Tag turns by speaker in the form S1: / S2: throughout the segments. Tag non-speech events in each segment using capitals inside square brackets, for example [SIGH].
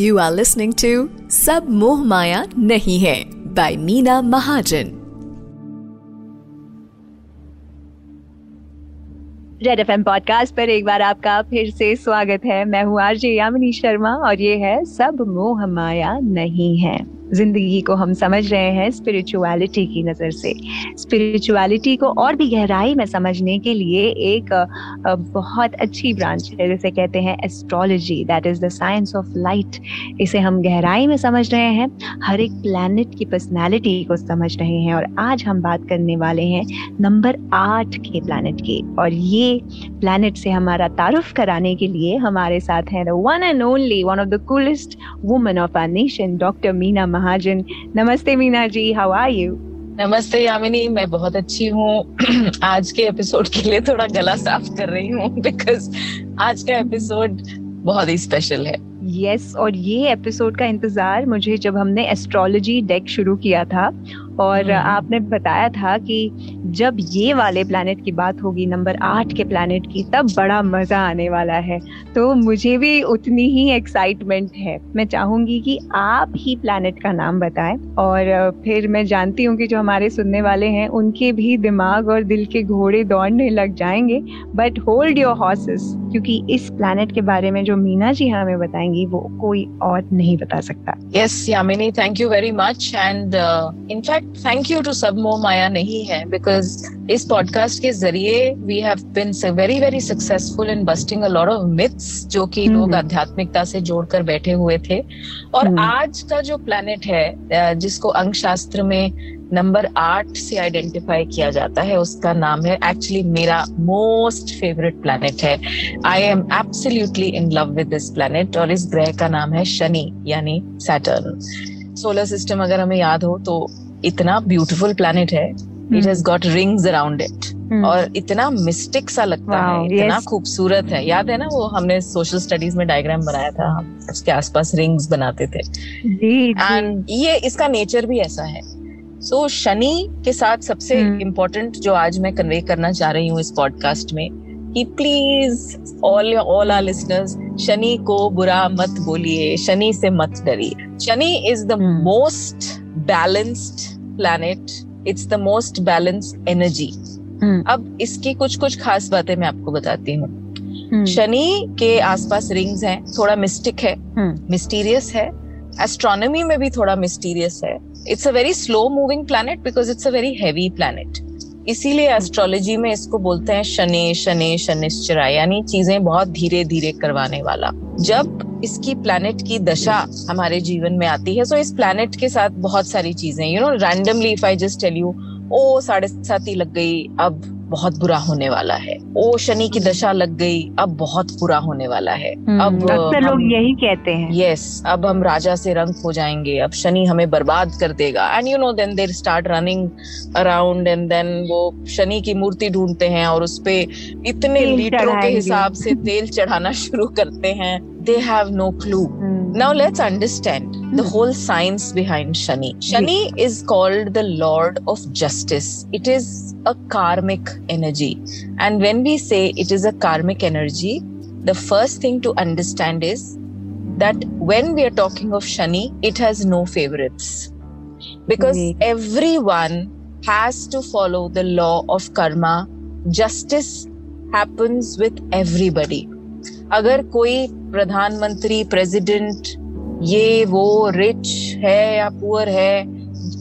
S1: You are listening to सब मोह माया नहीं है by Meena Mahajan.
S2: Red FM podcast पर एक बार आपका फिर से स्वागत है। मैं हूँ आरजे यामिनी शर्मा और ये है सब मोह माया नहीं है। ज़िंदगी को हम समझ रहे हैं स्पिरिचुअलिटी की नज़र से। स्पिरिचुअलिटी को और भी गहराई में समझने के लिए एक बहुत अच्छी ब्रांच है, जिसे कहते हैं astrology that is the science of light इसे हम गहराई में समझ रहे हैं, हर एक प्लानट की पर्सनैलिटी को समझ रहे हैं, और आज हम बात करने वाले हैं नंबर आठ के प्लानट की। और ये प्लानट से हमारा तारुफ कराने के लिए हमारे साथ हैं the one and only one of the coolest woman of our nation doctor Meena Mahajan. नमस्ते Meena ji how are you
S3: नमस्ते यामिनी मैं बहुत अच्छी हूँ। [CLEARS THROAT] आज के एपिसोड के लिए थोड़ा गला साफ़ कर रही हूँ बिकॉज़ आज का एपिसोड बहुत ही स्पेशल है।
S2: यस yes, और ये एपिसोड का इंतज़ार मुझे जब हमने एस्ट्रोलॉजी डेक शुरू किया था और हम्म। आपने बताया था कि जब ये वाले प्लानट की बात होगी नंबर आठ के प्लानट की तब बड़ा मज़ा आने वाला है। तो मुझे भी उतनी ही एक्साइटमेंट है। मैं चाहूँगी कि आप ही प्लानट का नाम बताएँ और फिर मैं जानती हूँ कि जो हमारे सुनने वाले हैं उनके भी दिमाग और दिल के घोड़े दौड़ने लग जाएँगे। बट होल्ड योर हॉर्सेस क्योंकि इस प्लानट के बारे में जो मीना जी हमें बताएँगी वो कोई और नहीं बता सकता।
S3: Yes Yamini thank you very much and in fact thank you to सब मो माया नहीं है बिकॉज़ इस पॉडकास्ट के ज़रिए we have been very very successful in busting a lot of myths जो कि लोग hmm. आध्यात्मिकता से जोड़कर बैठे हुए थे और hmm. आज का जो प्लेनेट है जिसको अंक शास्त्र में नंबर आठ से आइडेंटिफाई किया जाता है उसका नाम है एक्चुअली मेरा मोस्ट फेवरेट प्लेनेट है I am absolutely in love with this planet और इस ग्रह का नाम है शनि यानी सैटर्न सोलर सिस्टम अगर हमें याद हो तो इतना ब्यूटीफुल प्लानिट है it has got rings around it और इतना मिस्टिक सा लगता wow, है इतना yes. खूबसूरत है। याद है ना वो हमने सोशल स्टडीज़ में डायग्राम बनाया था हम उसके आसपास रिंग्स बनाते थे। एंड ये इसका नेचर भी ऐसा है। सो so, शनि के साथ सबसे इम्पोर्टेंट hmm. जो आज मैं कन्वे करना चाह रही हूँ इस पॉडकास्ट में कि please all all our listeners Shani को बुरा मत बोलिए शनि से मत डरिए। Shani is the most balanced planet it's the most balanced energy अब इसकी कुछ कुछ खास बातें मैं आपको बताती हूँ। Hmm. शनि के आसपास रिंग्स हैं थोड़ा मिस्टिक है मिस्टीरियस hmm. है। एस्ट्रोनॉमी में भी थोड़ा मिस्टीरियस है। It's a very slow moving planet because it's a very heavy planet इसीलिए एस्ट्रोलॉजी में इसको बोलते हैं शनि शनि शनिश्चरा यानी चीज़ें बहुत धीरे धीरे करवाने वाला। जब इसकी प्लैनेट की दशा हमारे जीवन में आती है। तो इस प्लैनेट के साथ बहुत सारी चीज़ें you know randomly if I just tell you oh साढ़े सात ही लग गई अब बहुत बुरा होने वाला है। ओ शनि की दशा लग गई अब बहुत बुरा होने वाला है।
S2: हम्म, अब अक्सर लोग यही कहते हैं।
S3: यस yes, अब हम राजा से रंग हो जाएँगे अब शनि हमें बर्बाद कर देगा। And you know then there start running around and then वो शनि की मूर्ति ढूंढते हैं और उस पे इतने लीटरों के हिसाब से तेल चढ़ाना शुरू करते हैं। They have no clue. Mm. Now let's understand mm. the whole science behind Shani. Shani is called the Lord of Justice. It is a karmic energy. And when we say it is a karmic energy, the first thing to understand is that when we are talking of Shani, it has no favorites. Because mm. everyone has to follow the law of karma. Justice happens with everybody. अगर कोई प्रधानमंत्री president ये वो rich है या poor है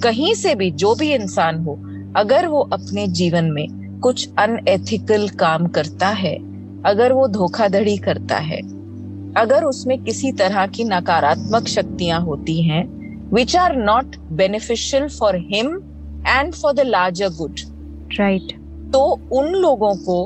S3: कहीं से भी जो भी इंसान हो अगर वो अपने जीवन में कुछ अनएथिकल काम करता है अगर वो धोखाधड़ी करता है अगर उसमें किसी तरह की नकारात्मक शक्तियाँ होती हैं which are not beneficial for him and for the larger good
S2: right
S3: तो उन लोगों को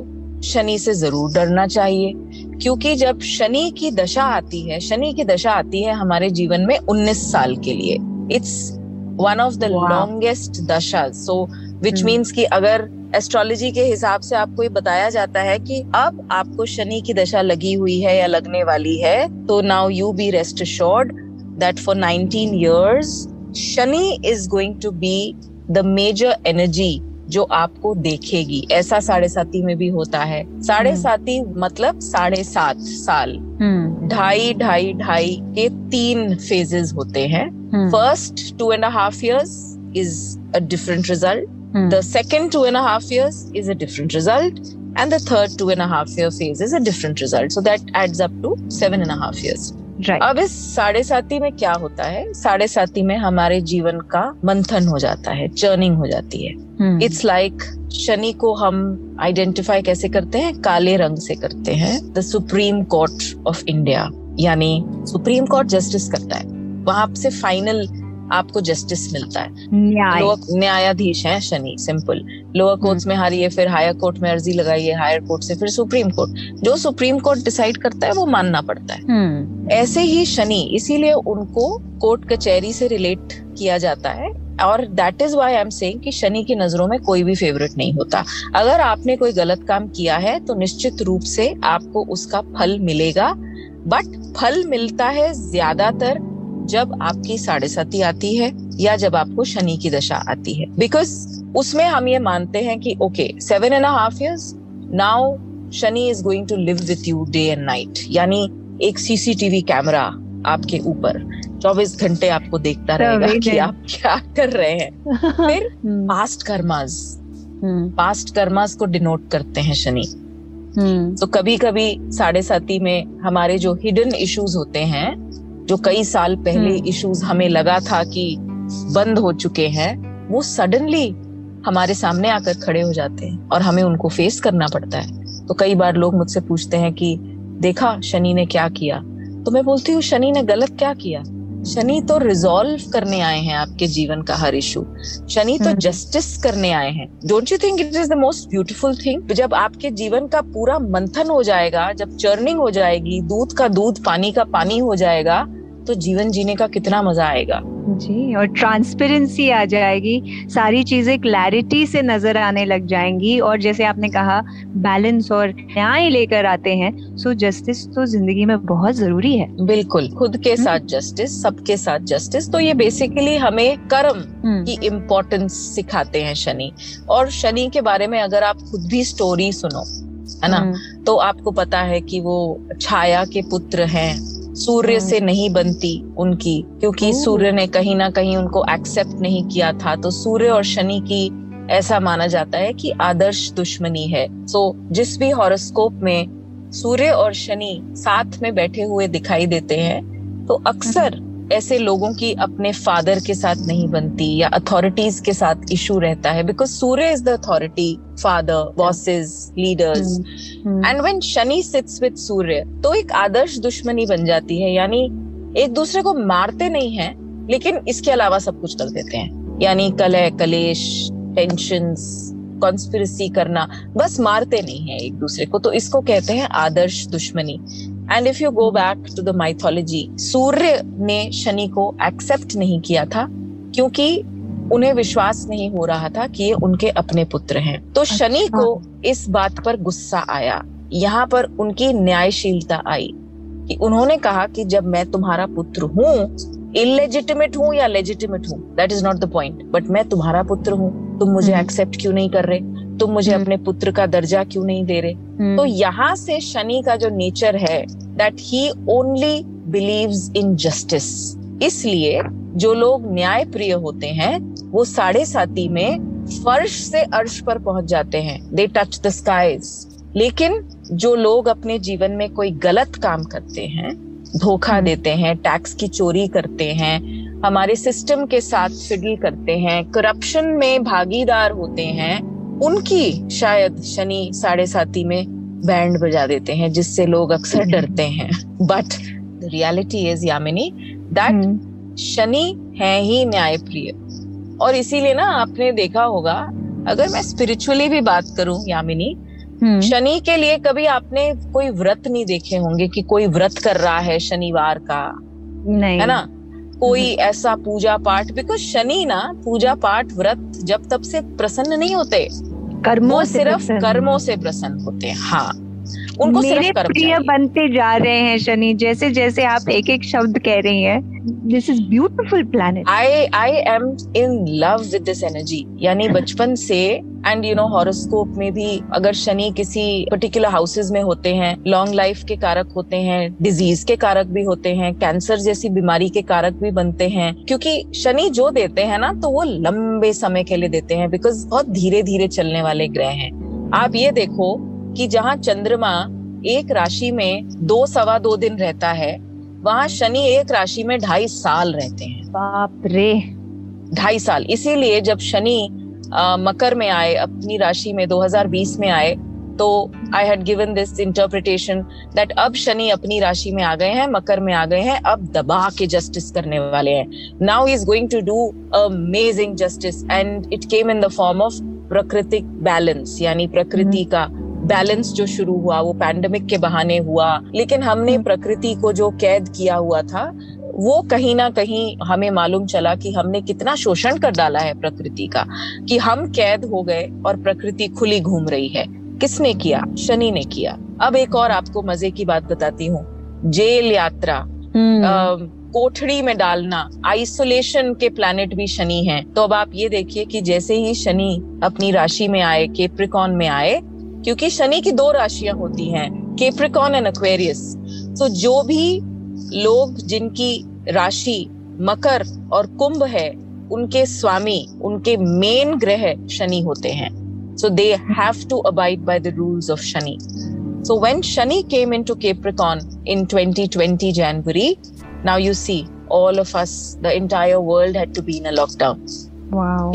S3: शनि से ज़रूर डरना चाहिए। क्योंकि जब शनि की दशा आती है शनि की दशा आती है हमारे जीवन में 19 साल के लिए। It's one of the longest dasha so which means कि अगर एस्ट्रोलॉजी के हिसाब से आपको ये बताया जाता है कि अब आपको शनि की दशा लगी हुई है या लगने वाली है तो now you be rest assured that for 19 years Shani is going to be the major energy जो आपको देखेगी। ऐसा साढ़े साथी में भी होता है। साढ़े साथी मतलब साढ़े सात साल
S2: हम्म।
S3: ढाई ढाई ढाई के तीन फेजेस होते हैं। First two and half years is a different result the second two and half years is a different result and the third two and half year phase is a different result so that adds up to seven and half years
S2: right.
S3: अब इस साढ़े साथी में क्या होता है? साढ़े साथी में हमारे जीवन का मंथन हो जाता है चर्निंग हो जाती है। इट्स लाइक शनि को हम आइडेंटिफाई कैसे करते हैं? काले रंग से करते हैं। The Supreme Court of India यानी सुप्रीम कोर्ट जस्टिस करता है। वहाँ से फाइनल आपको जस्टिस मिलता है।
S2: न्याय।
S3: न्यायाधीश हैं शनि सिंपल लोअर कोर्ट्स में हारिए फिर हायर कोर्ट में अर्जी लगाइए हायर कोर्ट से फिर सुप्रीम कोर्ट जो सुप्रीम कोर्ट डिसाइड करता है वो मानना पड़ता है।
S2: हम्म।
S3: ऐसे ही शनि इसीलिए उनको कोर्ट कचहरी से रिलेट किया जाता है। और that is why I am saying कि शनि की नज़रों में कोई भी फेवरेट नहीं होता। अगर आपने कोई गलत काम किया है तो निश्चित रूप से आपको उसका फल मिलेगा। बट फल मिलता है ज़्यादातर जब आपकी साढ़े साथी आती है या जब आपको शनि की दशा आती है। बिकॉज़ उसमें हम ये मानते हैं कि okay seven and half years now Shani is going to live with you day and night यानी एक सीसीटीवी कैमरा आपके ऊपर। 24 घंटे आपको देखता रहेगा
S2: चौबीस
S3: कि आप क्या कर रहे हैं। [LAUGHS] फिर पास्ट कर्मास पास्ट कर्मास को डिनोट करते हैं शनि।
S2: हम्म,
S3: तो कभी कभी साढ़े साथी में हमारे जो हिडन इश्यूज़ होते हैं जो कई साल पहले
S2: हम्म।
S3: इश्यूज़ हमें लगा था कि बंद हो चुके हैं वो सडनली हमारे सामने आकर खड़े हो जाते हैं और हमें उनको फेस करना पड़ता है। तो कई बार लोग मुझसे पूछते हैं कि देखा शनि ने क्या किया? तो मैं बोलती हूँ शनि ने गलत क्या किया? शनि तो रिजॉल्व करने आए हैं आपके जीवन का हर इशू शनि तो
S2: हम्म।
S3: जस्टिस करने आए हैं। Don't you think it is the most beautiful thing जब आपके जीवन का पूरा मंथन हो जाएगा जब चर्निंग हो जाएगी दूध का दूध पानी का पानी हो जाएगा तो जीवन जीने का कितना मज़ा आएगा।
S2: जी और ट्रांसपेरेंसी आ जाएगी। सारी चीज़ें क्लैरिटी से नज़र आने लग जाएँगी। और जैसे आपने कहा बैलेंस और न्याय लेकर आते हैं सो जस्टिस तो ज़िंदगी में बहुत ज़रूरी है।
S3: बिल्कुल खुद के साथ जस्टिस सबके साथ जस्टिस तो ये बेसिकली हमें कर्म की इम्पोर्टेंस सिखाते हैं शनि। और शनि के बारे में अगर आप खुद भी स्टोरी सुनो है ना
S2: हम्म,
S3: तो आपको पता है कि वो छाया के पुत्र हैं। सूर्य
S2: हम्म।
S3: से नहीं बनती उनकी क्योंकि सूर्य ने कहीं ना कहीं उनको एक्सेप्ट नहीं किया था। तो सूर्य और शनि की ऐसा माना जाता है कि आदर्श दुश्मनी है। सो जिस भी हॉरोस्कोप में सूर्य और शनि साथ में बैठे हुए दिखाई देते हैं तो अक्सर ऐसे लोगों की अपने फादर के साथ नहीं बनती या अथॉरिटीज के साथ इशू रहता है because Surya is the authority father bosses leaders and when Shani sits with Surya तो एक आदर्श दुश्मनी बन जाती है यानी एक दूसरे को मारते नहीं है लेकिन इसके अलावा सब कुछ कर देते हैं। यानी कलह कलेश टेंशन कॉन्स्पिरसी करना बस मारते नहीं है एक दूसरे को तो इसको कहते हैं आदर्श दुश्मनी। And if you go back to the mythology Surya ने शनि को एक्सेप्ट नहीं किया था क्योंकि उन्हें विश्वास नहीं हो रहा था कि ये उनके अपने पुत्र हैं तो शनि
S2: अच्छा।
S3: को इस बात पर गुस्सा आया यहाँ पर उनकी न्यायशीलता आई कि उन्होंने कहा कि जब मैं तुम्हारा पुत्र हूँ इलेजिटिमेट हूँ या लेजिटिमेट हूँ that is not the point but मैं तुम्हारा पुत्र हूँ तुम मुझे
S2: हम्म।
S3: एक्सेप्ट क्यों नहीं कर रहे तुम मुझे
S2: हम्म।
S3: अपने पुत्र का दर्जा क्यों नहीं दे रहे?
S2: हम्म,
S3: तो यहाँ से शनि का जो नेचर है that he only believes in justice इसलिए जो लोग न्याय प्रिय होते हैं वो साढ़े साथी में फर्श से अर्श पर पहुँच जाते हैं। दे टच द स्काईज लेकिन जो लोग अपने जीवन में कोई गलत काम करते हैं धोखा
S2: हम्म।
S3: देते हैं टैक्स की चोरी करते हैं हमारे सिस्टम के साथ फिडल करते हैं करप्शन में भागीदार होते हैं उनकी शायद शनि साढ़े साथी में बैंड बजा देते हैं जिससे लोग अक्सर डरते हैं। But the reality is Yamini that
S2: hmm,
S3: Shani है ही न्यायप्रिय। और इसीलिए ना आपने देखा होगा अगर मैं स्पिरिचुअली भी बात करूँ यामिनी
S2: हम्म,
S3: शनि के लिए कभी आपने कोई व्रत नहीं देखे होंगे कि कोई व्रत कर रहा है शनिवार का
S2: नहीं।
S3: है ना? कोई ऐसा पूजा पाठ बिकॉज़ शनि ना पूजा पाठ व्रत जब तब से प्रसन्न नहीं होते।
S2: कर्मों से
S3: सिर्फ़। कर्मों से प्रसन्न होते हैं हाँ उनको
S2: मेरे प्रिय बनते जा रहे हैं शनि जैसे जैसे आप एक एक शब्द कह रही हैं this is beautiful planet
S3: I I am in love with this energy यानी बचपन से एंड यू नो हॉरोस्कोप में भी अगर शनि किसी पर्टिकुलर हाउसेज में होते हैं लॉन्ग लाइफ के कारक होते हैं डिज़ीज़ के कारक भी होते हैं कैंसर जैसी बीमारी के कारक भी बनते हैं क्योंकि शनि जो देते हैं ना तो वो लंबे समय के लिए देते हैं बिकॉज़ बहुत धीरे धीरे चलने वाले ग्रह हैं आप ये देखो कि जहाँ चंद्रमा एक राशि में दो सवा दो दिन रहता है वहाँ शनि एक राशि में ढाई साल रहते हैं।
S2: बाप रे।
S3: ढाई साल। इसीलिए जब शनि मकर में आए अपनी राशि में 2020 में आए तो I had given this interpretation that अब शनि अपनी राशि में आ गए हैं मकर में आ गए हैं अब दबा के जस्टिस करने वाले हैं। Now is going to do amazing justice and it came in the form of प्राकृतिक बैलेंस यानी प्रकृति का बैलेंस जो शुरू हुआ वो पैंडमिक के बहाने हुआ लेकिन हमने प्रकृति को जो कैद किया हुआ था वो कहीं ना कहीं हमें मालूम चला कि हमने कितना शोषण कर डाला है प्रकृति का कि हम कैद हो गए और प्रकृति खुली घूम रही है। किसने किया? शनि ने किया। अब एक और आपको मज़े की बात बताती हूँ। जेल यात्रा। हम्म। कोठड़ी में डालना। आइसोलेशन के प्लैनेट भी शनि हैं। तो अब आप ये देखिए कि जैसे ही शनि अपनी राशि में आए केप्रिकॉन में आए क्योंकि शनि की दो राशियाँ होती हैं केप्रिकॉन एंड एक्वेरियस तो जो भी लोग जिनकी राशि मकर और कुंभ है, उनके स्वामी, उनके मेन ग्रह शनि होते हैं। So they have to abide by the rules of Shani. So when Shani came into Capricorn in 2020 January now you see entire world had to be in a lockdown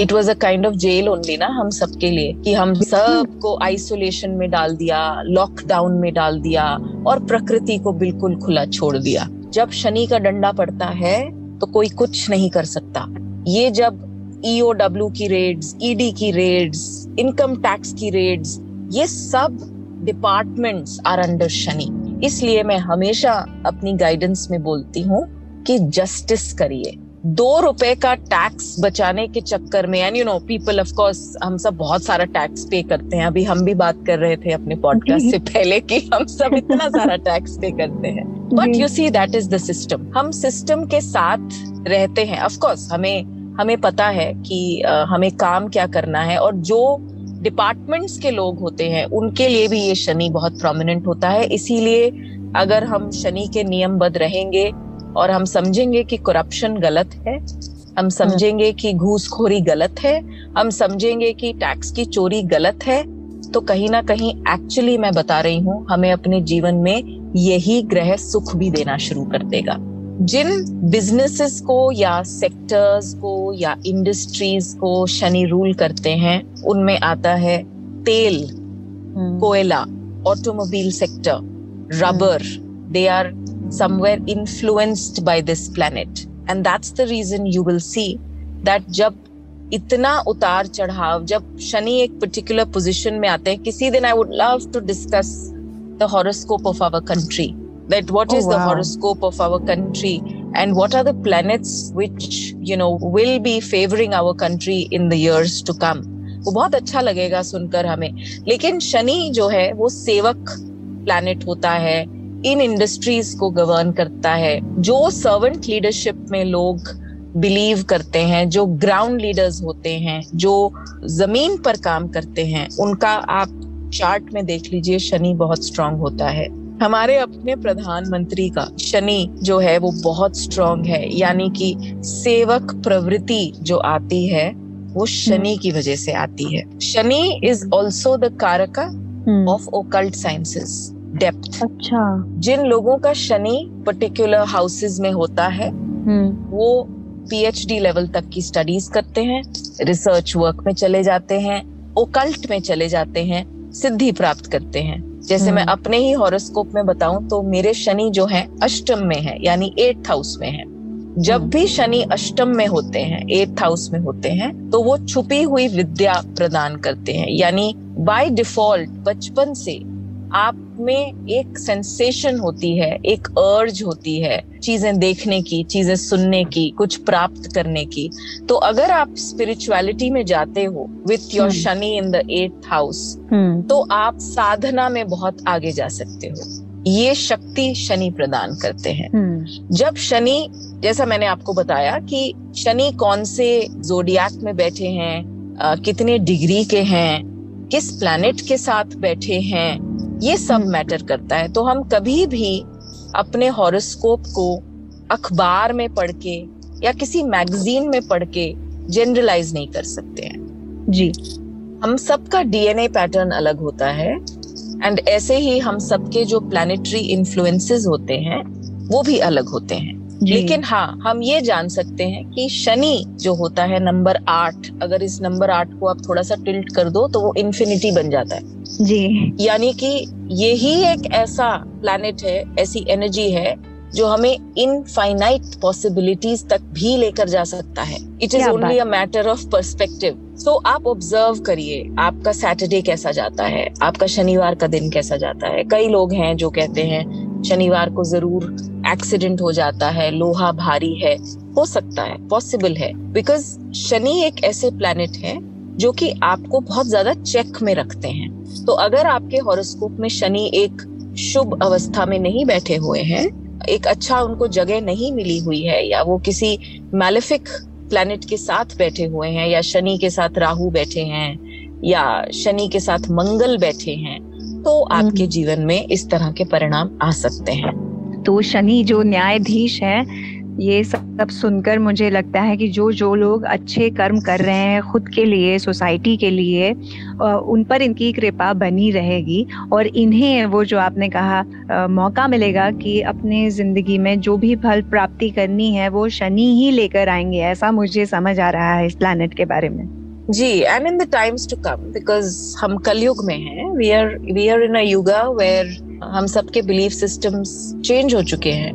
S3: it was a kind of jail only ना हम सबके लिए, कि हम सबको isolation में डाल दिया लॉकडाउन में डाल दिया, और प्रकृति को बिल्कुल खुला छोड़ दिया। जब शनि का डंडा पड़ता है तो कोई कुछ नहीं कर सकता। ये जब ईओडब्ल्यू e की रेड्स ईडी e की रेड्स इनकम टैक्स की रेड्स ये सब डिपार्टमेंट्स आर अंडर शनि। इसलिए मैं हमेशा अपनी गाइडेंस में बोलती हूँ कि जस्टिस करिए। दो रुपए का टैक्स बचाने के चक्कर में and you know people of course हम सब बहुत सारा टैक्स पे करते हैं। अभी हम भी बात कर रहे थे अपने पॉडकास्ट से [LAUGHS] पहले कि हम सब इतना सारा टैक्स पे करते हैं। But you see that is the system हम सिस्टम के साथ रहते हैं। ऑफ़ कोर्स हमें हमें पता है कि हमें काम क्या करना है और जो डिपार्टमेंट्स के लोग होते हैं उनके लिए भी ये शनि बहुत प्रोमिनेंट होता है। इसीलिए अगर हम शनि के नियमबद्ध रहेंगे और हम समझेंगे कि करप्शन गलत है हम समझेंगे कि घूसखोरी गलत है हम समझेंगे कि टैक्स की चोरी गलत है तो कहीं ना कहीं एक्चुअली मैं बता रही हूँ हमें अपने जीवन में यही ग्रह सुख भी देना शुरू कर देगा जिन बिजनेसेस को या सेक्टर्स को या इंडस्ट्रीज़ को शनि रूल करते हैं उनमें आता है तेल हम्म। कोयला automobile sector rubber they are somewhere influenced by this planet and that's the reason you will see that जब इतना उतार चढ़ाव जब शनि एक पर्टिकुलर पोजीशन में आते हैं किसी दिन I would love to discuss the horoscope of our country that what oh, is wow. the horoscope of our country and what are the planets which you know will be favoring our country in the years to come वो बहुत अच्छा लगेगा सुनकर हमें लेकिन शनि जो है वो सेवक प्लैनेट होता है इन इंडस्ट्रीज़ को गवर्न करता है जो सर्वेंट लीडरशिप में लोग बिलीव करते हैं जो ग्राउंड लीडर्स होते हैं जो ज़मीन पर काम करते हैं उनका आप चार्ट में देख लीजिए शनि बहुत स्ट्रांग होता है। हमारे अपने प्रधानमंत्री का शनि जो है वो बहुत स्ट्रांग है यानी कि सेवक प्रवृत्ति जो आती है वो शनि की वजह से आती है। Shani is also the karaka of occult sciences depth
S2: अच्छा
S3: जिन लोगों का शनि पर्टिकुलर हाउसेज में होता है हम्म। वो पीएचडी लेवल तक की स्टडीज़ करते हैं रिसर्च वर्क में चले जाते हैं ओकल्ट में चले जाते हैं सिद्धि प्राप्त करते हैं जैसे मैं हम्म। अपने ही हॉरोस्कोप में बताऊँ तो मेरे शनि जो है अष्टम में है यानी एट्थ हाउस में है जब हम्म। भी शनि अष्टम में होते हैं एट्थ हाउस में होते हैं तो वो छुपी हुई विद्या प्रदान करते हैं यानी बाय डिफ़ॉल्ट बचपन से आप में एक सेंसेशन होती है एक अर्ज़ होती है चीज़ें देखने की चीज़ें सुनने की कुछ प्राप्त करने की। तो अगर आप स्पिरिचुअलिटी में जाते हो with your Shani in the eight house तो आप साधना में बहुत आगे जा सकते हो। ये शक्ति शनि प्रदान करते हैं। हम्म। जब शनि जैसा मैंने आपको बताया कि शनि कौन से जोडियाक में बैठे हैं कितने डिग्री के हैं किस प्लैनेट के साथ बैठे हैं ये सब मैटर करता है। तो हम कभी भी अपने हॉरोस्कोप को अखबार में पढ़ के या किसी मैगजीन में पढ़ के जनरलाइज नहीं कर सकते हैं।
S2: जी।
S3: हम सबका डीएनए पैटर्न अलग होता है एंड ऐसे ही हम सबके जो प्लानिटरी इन्फ्लुएंसेस होते हैं वो भी अलग होते हैं। लेकिन हाँ हम ये जान सकते हैं कि शनि जो होता है नंबर आठ अगर इस नंबर आठ को आप थोड़ा सा टिल्ट कर दो तो वो इन्फिनिटी बन जाता है।
S2: जी।
S3: यानी कि यही एक ऐसा प्लैनेट है ऐसी एनर्जी है जो हमें इनफाइनाइट पॉसिबिलिटीज तक भी लेकर जा सकता है। It is only a matter of perspective so आप ऑब्ज़र्व करिए आपका सैटरडे कैसा जाता है आपका शनिवार का दिन कैसा जाता है। कई लोग हैं जो कहते हैं शनिवार को ज़रूर एक्सीडेंट हो जाता है लोहा भारी है। हो सकता है पॉसिबल है। बिकॉज़ शनि एक ऐसे प्लैनेट है जो कि आपको बहुत ज़्यादा चेक में रखते हैं तो अगर आपके हॉरोस्कोप में शनि एक शुभ अवस्था में नहीं बैठे हुए हैं एक अच्छा उनको जगह नहीं मिली हुई है या वो किसी मैलिफिक प्लैनेट के साथ बैठे हुए हैं या शनि के साथ राहु बैठे हैं या शनि के साथ मंगल बैठे हैं तो आपके हम्म। जीवन में इस तरह के परिणाम आ सकते हैं
S2: तो शनि जो न्यायाधीश है ये सब सुनकर मुझे लगता है कि जो जो लोग अच्छे कर्म कर रहे हैं खुद के लिए, सोसाइटी के लिए उन पर इनकी कृपा बनी रहेगी और इन्हें वो जो आपने कहा मौका मिलेगा कि अपने ज़िंदगी में जो भी फल प्राप्ति करनी है, वो शनि ही लेकर आएँगे, ऐसा मुझे समझ आ रहा है इस प्लानट के बारे में
S3: ji and in the times to come because हम कलयुग में हैं we are we are in a yuga where हम सबके बिलीफ सिस्टम्स चेंज हो चुके हैं.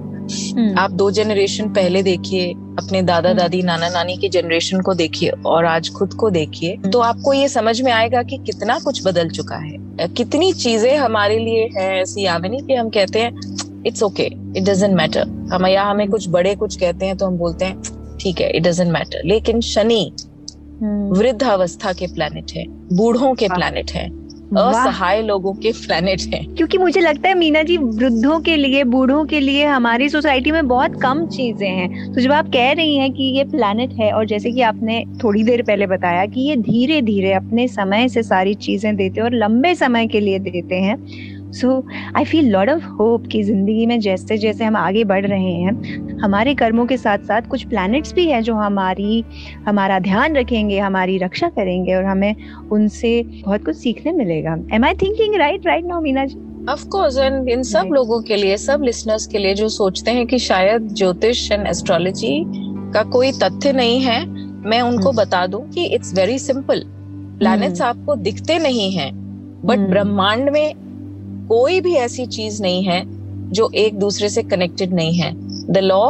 S3: आप दो जनरेशन पहले देखिए अपने दादा hmm. दादी नाना नानी के जनरेशन को देखिए और आज खुद को देखिए hmm. तो आपको ये समझ में आएगा कि कितना कुछ बदल चुका है कितनी चीज़ें हमारे लिए है ऐसी यामिनी कि हम कहते हैं it's okay it doesn't matter हम या हमें कुछ बड़े कुछ कहते हैं तो हम बोलते हैं ठीक है इट डजेंट मैटर लेकिन शनि हम्म। वृद्ध अवस्था के प्लेनेट है बूढ़ों के प्लेनेट है असहाय लोगों के प्लेनेट है।
S2: क्योंकि मुझे लगता है मीना जी वृद्धों के लिए बूढ़ों के लिए हमारी सोसाइटी में बहुत कम चीज़ें हैं। तो जब आप कह रही हैं कि ये प्लेनेट है और जैसे कि आपने थोड़ी देर पहले बताया कि ये धीरे धीरे अपने समय से सारी चीज़ें देते हैं और लंबे समय के लिए देते हैं so I feel lot of hope कि ज़िंदगी में जैसे जैसे हम आगे बढ़ रहे हैं हमारे कर्मों के साथ साथ कुछ प्लैनेट्स भी हैं जो हमारी हमारा ध्यान रखेंगे हमारी रक्षा करेंगे और हमें उनसे बहुत कुछ सीखने मिलेगा। Am I thinking right right now Meena ji
S3: of course and in सब लोगों के लिए सब लिसनर्स के लिए जो सोचते हैं कि शायद ज्योतिष एंड एस्ट्रोलॉजी का कोई तथ्य नहीं है मैं उनको hmm. बता दूँ कि इट्स वेरी सिंपल प्लैनेट्स आपको दिखते नहीं हैं बट hmm. ब्रह्मांड में कोई भी ऐसी चीज़ नहीं है जो एक दूसरे से कनेक्टेड नहीं है। The law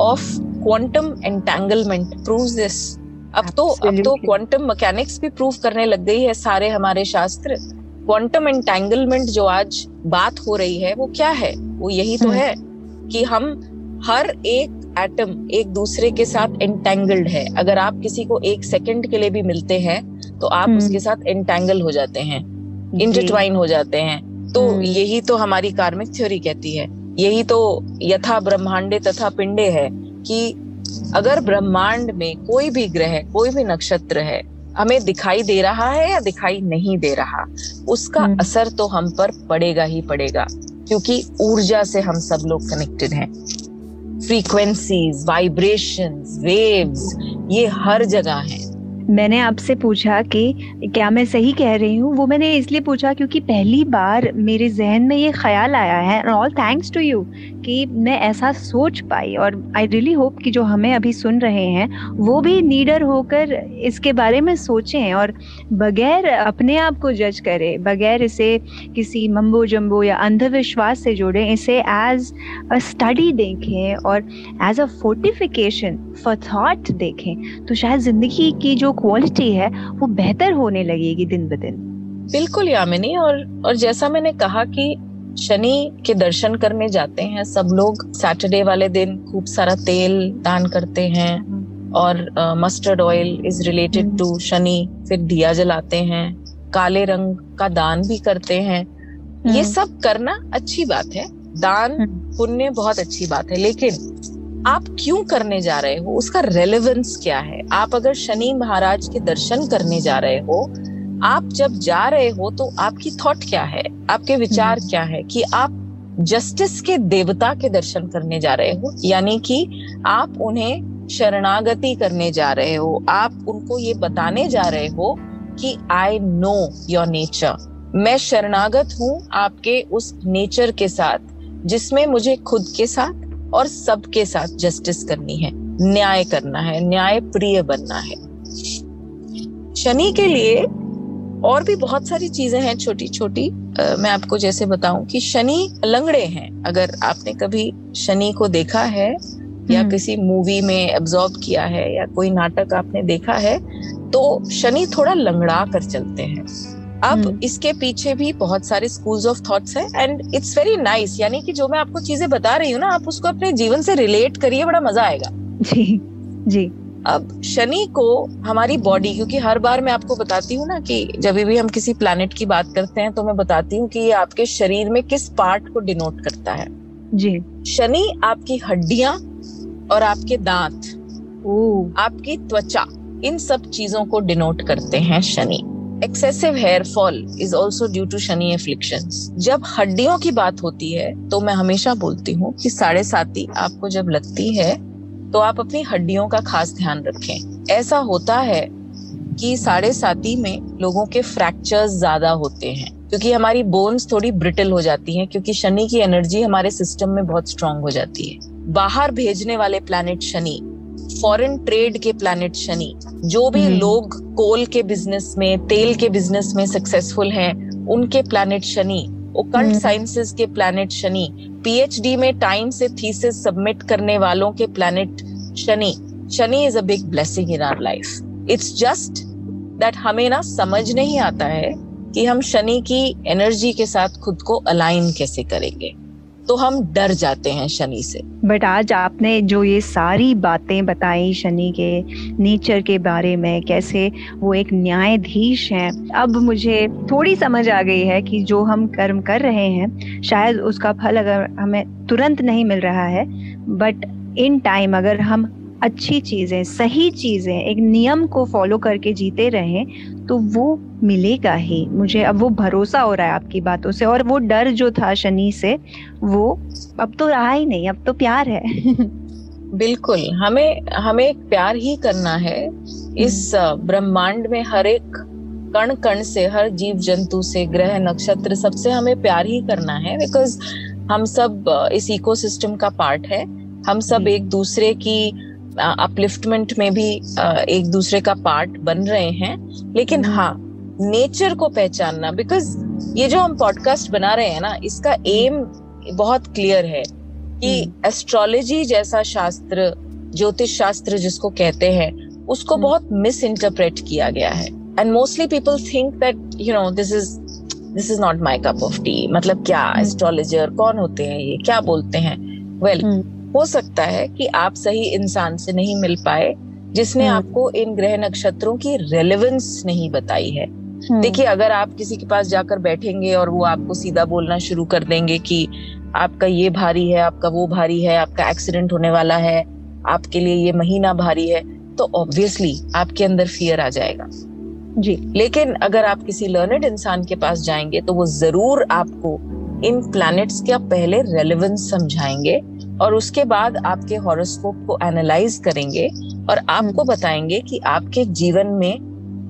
S3: of quantum entanglement prove this अब तो अब तो क्वांटम मैकेनिक्स भी प्रूव करने लग गई है सारे हमारे शास्त्र। क्वांटम एंटेंगलमेंट जो आज बात हो रही है वो क्या है? वो यही तो हम्म। है कि हम हर एक एटम एक दूसरे के साथ एंटेंगल्ड है। अगर आप किसी को एक सेकंड के लिए भी मिलते हैं तो आप हम्म। उसके साथ एंटेंगल हो जाते हैं इंटरट्वाइन हो जाते हैं। तो हम्म। यही तो हमारी कार्मिक थ्योरी कहती है यही तो यथा ब्रह्मांडे तथा पिंडे है कि अगर ब्रह्मांड में कोई भी ग्रह कोई भी नक्षत्र है हमें दिखाई दे रहा है या दिखाई नहीं दे रहा उसका हम्म। असर तो हम पर पड़ेगा ही पड़ेगा क्योंकि ऊर्जा से हम सब लोग कनेक्टेड हैं फ्रीक्वेंसीज वाइब्रेशंस वेव्स ये हर जगह हैं
S2: मैंने आपसे पूछा कि क्या मैं सही कह रही हूँ? वो मैंने इसलिए पूछा क्योंकि पहली बार मेरे जहन में ये ख्याल आया है। And all thanks to you कि मैं ऐसा सोच पाई और आई रियली होप कि जो हमें अभी सुन रहे हैं, वो भी नीडर होकर इसके बारे में सोचें और बगैर अपने आप को जज करें, बगैर इसे किसी मम्बो जम्बो या अंधविश्वास से जोड़ें, इसे एज अ स्टडी देखें और as a fortification for thought देखें। तो शायद ज़िंदगी की जो क्वालिटी है वो बेहतर होने लगेगी दिन ब दिन
S3: बिल्कुल यामिनी और और जैसा मैंने कहा कि शनि के दर्शन करने जाते हैं सब लोग सैटरडे वाले दिन खूब सारा तेल दान करते हैं और mustard oil is related to Shani फिर दिया जलाते हैं काले रंग का दान भी करते हैं ये हम्म। सब करना अच्छी बात है दान हम्म। पुण्य बहुत अच्छी बात है लेकिन आप क्यों करने जा रहे हो? उसका रेलेवेंस क्या है? आप अगर शनि महाराज के दर्शन करने जा रहे हो आप जब जा रहे हो तो आपकी थॉट क्या है? आपके विचार हम्म। क्या है कि आप जस्टिस के देवता के दर्शन करने जा रहे हो? यानी कि आप उन्हें शरणागति करने जा रहे हो। आप उनको ये बताने जा रहे हो कि आई नो योर नेचर मैं शरणागत हूँ आपके उस नेचर के साथ जिसमें मुझे खुद के साथ और सबके साथ जस्टिस करनी है न्याय करना है न्याय प्रिय बनना है। शनि के लिए और भी बहुत सारी चीज़ें हैं छोटी छोटी मैं आपको जैसे बताऊँ कि शनि लंगड़े हैं। अगर आपने कभी शनि को देखा है या हम्म। किसी मूवी में एब्जॉर्ब किया है या कोई नाटक आपने देखा है तो शनि थोड़ा लंगड़ा कर चलते हैं। अब हम्म। इसके पीछे भी बहुत सारे स्कूल्स ऑफ़ थॉट्स है एंड इट्स वेरी नाइस यानी कि जो मैं आपको चीज़ें बता रही हूँ ना आप उसको अपने जीवन से रिलेट करिए बड़ा मज़ा आएगा।
S2: जी जी।
S3: अब शनि को हमारी बॉडी क्योंकि हर बार मैं आपको बताती हूँ ना कि जब भी हम किसी प्लानिट की बात करते हैं तो मैं बताती हूँ कि ये आपके शरीर में किस पार्ट को डिनोट करता है।
S2: जी।
S3: शनि आपकी हड्डियाँ और आपके दांत आपकी त्वचा इन सब चीज़ों को डिनोट करते हैं Shani. Excessive hair fall is also due to Shani affliction जब हड्डियों की बात होती है तो मैं हमेशा बोलती हूँ कि साढ़े साती आपको जब लगती है तो आप अपनी हड्डियों का खास ध्यान रखें। ऐसा होता है कि साढ़े साती में लोगों के फ्रैक्चर्स ज़्यादा होते हैं, क्योंकि हमारी बोन्स थोड़ी ब्रिटल हो जाती हैं, क्योंकि शनि की एनर्जी हमारे सिस्टम में बहुत स्ट्रांग हो जाती है। बाहर भेजने वाले प्लैनेट शनि फॉरेन ट्रेड के प्लैनेट शनि जो भी हम्म। लोग कोल के बिज़नेस में तेल के बिज़नेस में सक्सेसफुल हैं उनके प्लैनेट शनि ओकल्ट साइंसेस के प्लैनेट शनि पीएचडी में टाइम से थीसिस सबमिट करने वालों के planet Shani Shani is a big blessing in our life it's just that हमें ना समझ नहीं आता है कि हम शनि की एनर्जी के साथ खुद को अलाइन कैसे करेंगे। तो हम डर जाते हैं शनि से।
S2: बट आज आपने जो ये सारी बातें बताई शनि के नेचर के बारे में, कैसे वो एक न्यायाधीश हैं, अब मुझे थोड़ी समझ आ गई है कि जो हम कर्म कर रहे हैं, शायद उसका फल अगर हमें तुरंत नहीं मिल रहा है बट इन टाइम अगर हम अच्छी चीज़ें सही चीज़ें एक नियम को फॉलो करके जीते रहें तो वो मिलेगा ही। मुझे अब वो भरोसा हो रहा है आपकी बातों से और वो डर जो था शनि से वो अब तो रहा ही नहीं अब तो प्यार है। [LAUGHS]
S3: बिल्कुल हमें हमें प्यार ही करना है। इस हम्म। ब्रह्मांड में हर एक कण कण से हर जीव जंतु से ग्रह नक्षत्र सबसे हमें प्यार ही करना है बिकॉज़ हम सब इस इकोसिस्टम का पार्ट है। हम सब एक दूसरे की अपलिफ्टमेंट में भी एक दूसरे का पार्ट बन रहे हैं। लेकिन हम्म। हाँ नेचर को पहचानना बिकॉज़ ये जो हम पॉडकास्ट बना रहे हैं ना इसका एम बहुत क्लियर है कि एस्ट्रोलॉजी हम्म। जैसा शास्त्र ज्योतिष शास्त्र जिसको कहते हैं उसको हम्म। बहुत मिस इंटरप्रेट किया गया है। And mostly people think that you know this is this is not my cup of tea मतलब क्या एस्ट्रोलॉजर कौन होते हैं ये? क्या बोलते हैं? वेल well, हो सकता है कि आप सही इंसान से नहीं मिल पाए जिसने हम्म। आपको इन ग्रह नक्षत्रों की रेलेवेंस नहीं बताई है हम्म। देखिए अगर आप किसी के पास जाकर बैठेंगे और वो आपको सीधा बोलना शुरू कर देंगे कि आपका ये भारी है आपका वो भारी है आपका एक्सीडेंट होने वाला है आपके लिए ये महीना भारी है तो ऑब्वियसली आपके अंदर फियर आ जाएगा
S2: जी
S3: लेकिन अगर आप किसी लर्नेड इंसान के पास जाएँगे तो वो ज़रूर आपको इन प्लैनेट्स का पहले रेलेवेंस समझाएँगे और उसके बाद आपके हॉरोस्कोप को एनालाइज करेंगे और आपको बताएँगे कि आपके जीवन में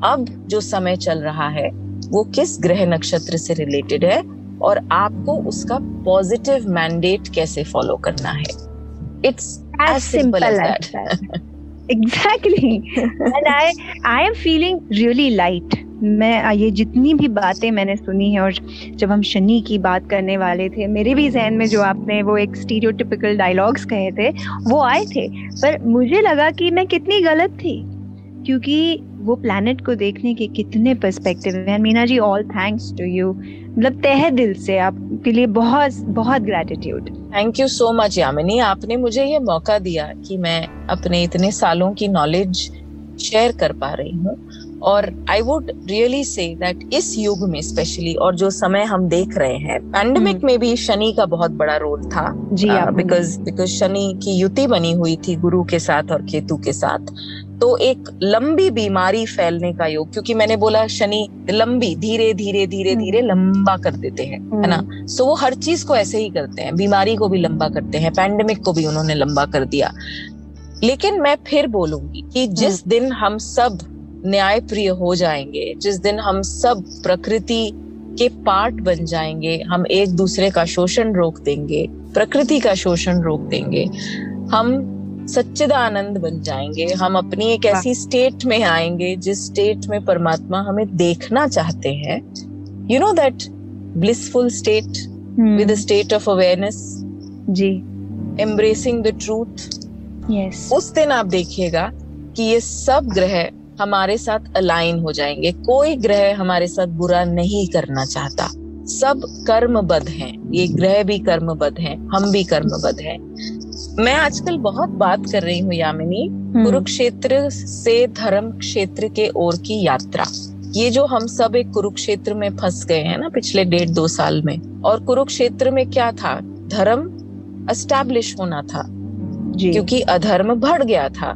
S3: अब जो समय चल रहा है वो किस ग्रह नक्षत्र से रिलेटेड है और आपको उसका पॉजिटिव मैंडेट कैसे फॉलो करना है। It's as simple as that
S2: exactly and I I am feeling really light मैं ये जितनी भी बातें मैंने सुनी है और जब हम शनि की बात करने वाले थे मेरे भी जहन में जो आपने वो एक स्टीरियोटिपिकल डायलॉग्स कहे थे वो आए थे। पर मुझे लगा कि मैं कितनी गलत थी क्योंकि वो प्लानट को देखने के कितने पर्सपेक्टिव हैं। Meena ji all thanks to you मतलब तह दिल से आपके लिए बहुत बहुत gratitude
S3: thank you so much Yamini आपने मुझे ये मौका दिया कि मैं अपने इतने सालों की नॉलेज शेयर कर पा रही हूँ। और I would really say that इस युग में स्पेशली और जो समय हम देख रहे हैं पैंडमिक हम्म। में भी शनि का बहुत बड़ा रोल था
S2: जी
S3: बिकॉज़ बिकॉज़ शनि की युति बनी हुई थी गुरु के साथ और केतु के साथ तो एक लंबी बीमारी फैलने का योग क्योंकि मैंने बोला शनि लंबी धीरे धीरे धीरे हम्म। धीरे लंबा कर देते हैं है ना सो हम्म। वो हर चीज़ को ऐसे ही करते हैं बीमारी को भी लंबा करते हैं पैंडमिक को भी उन्होंने लंबा कर दिया लेकिन मैं फिर बोलूँगी कि जिस दिन हम सब न्याय प्रिय हो जाएँगे। जिस दिन हम सब प्रकृति के पार्ट बन जाएँगे हम एक दूसरे का शोषण रोक देंगे प्रकृति का शोषण रोक देंगे। हम सच्चिदानंद बन जाएँगे। हम अपनी एक ऐसी स्टेट में आएँगे जिस स्टेट में परमात्मा हमें देखना चाहते हैं। You know that blissful state with state of awareness
S2: ji.
S3: Embracing the truth
S2: yes
S3: उस दिन आप देखिएगा कि ये सब ग्रह हमारे साथ अलाइन हो जाएँगे। कोई ग्रह हमारे साथ बुरा नहीं करना चाहता। सब कर्मबद्ध हैं। ये ग्रह भी कर्मबद्ध हैं हम भी कर्मबद्ध हैं। मैं आजकल बहुत बात कर रही हूँ यामिनी हम्म। कुरुक्षेत्र से धर्म क्षेत्र के ओर की यात्रा। ये जो हम सब एक कुरुक्षेत्र में फंस गए हैं ना पिछले डेढ़ दो साल में और कुरुक्षेत्र में क्या था? धर्म एस्टैब्लिश होना था। क्योंकि अधर्म बढ़ गया था।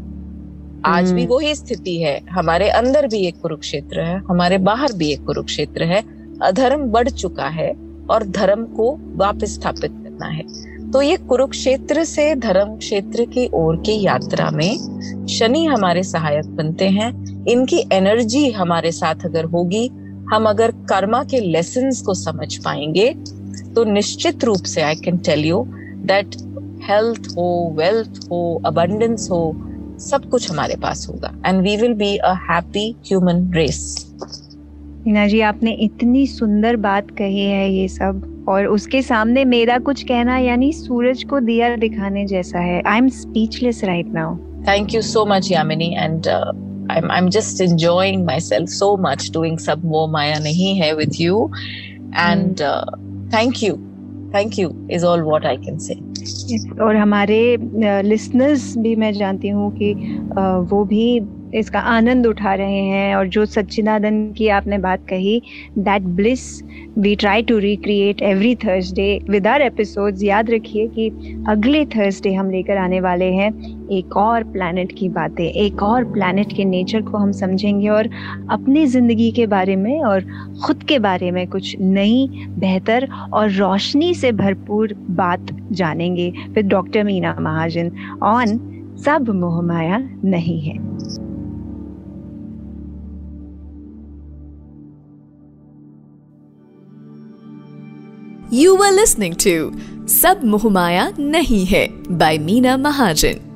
S3: आज भी हम्म। वही स्थिति है। हमारे अंदर भी एक कुरुक्षेत्र है हमारे बाहर भी एक कुरुक्षेत्र है। अधर्म बढ़ चुका है और धर्म को वापस स्थापित करना है। तो ये कुरुक्षेत्र से धर्म क्षेत्र की ओर की यात्रा में शनि हमारे सहायक बनते हैं। इनकी एनर्जी हमारे साथ अगर होगी हम अगर कर्मा के लेसन को समझ पाएँगे तो निश्चित रूप से I can tell you that health हो वेल्थ हो अबंडेंस हो सब कुछ हमारे पास होगा। And we will be a happy human race
S2: Meena ji आपने इतनी सुंदर बात कही है ये सब और उसके सामने मेरा कुछ कहना यानी सूरज को दिया दिखाने जैसा है। I am speechless right now
S3: thank you so much Yamini and I'm I'm just enjoying myself so much doing सब वो माया नहीं है with you. And mm. uh, thank you. Thank you is all what I can say.
S2: और हमारे listeners भी मैं जानती हूँ कि वो भी इसका आनंद उठा रहे हैं और जो सच्चिदानंद की आपने बात कही that bliss we try to recreate every Thursday with our episodes याद रखिए कि अगले थर्सडे हम लेकर आने वाले हैं एक और प्लानट की बातें, एक और प्लानट के नेचर को हम समझेंगे और अपनी ज़िंदगी के बारे में और ख़ुद के बारे में कुछ नई, बेहतर और रोशनी से भरपूर बात जानेंगे। With doctor Meena Mahajan on सब मोहमाया नहीं है।
S1: You were listening to Sab Mohmaya Nahi Hai by Meena Mahajan.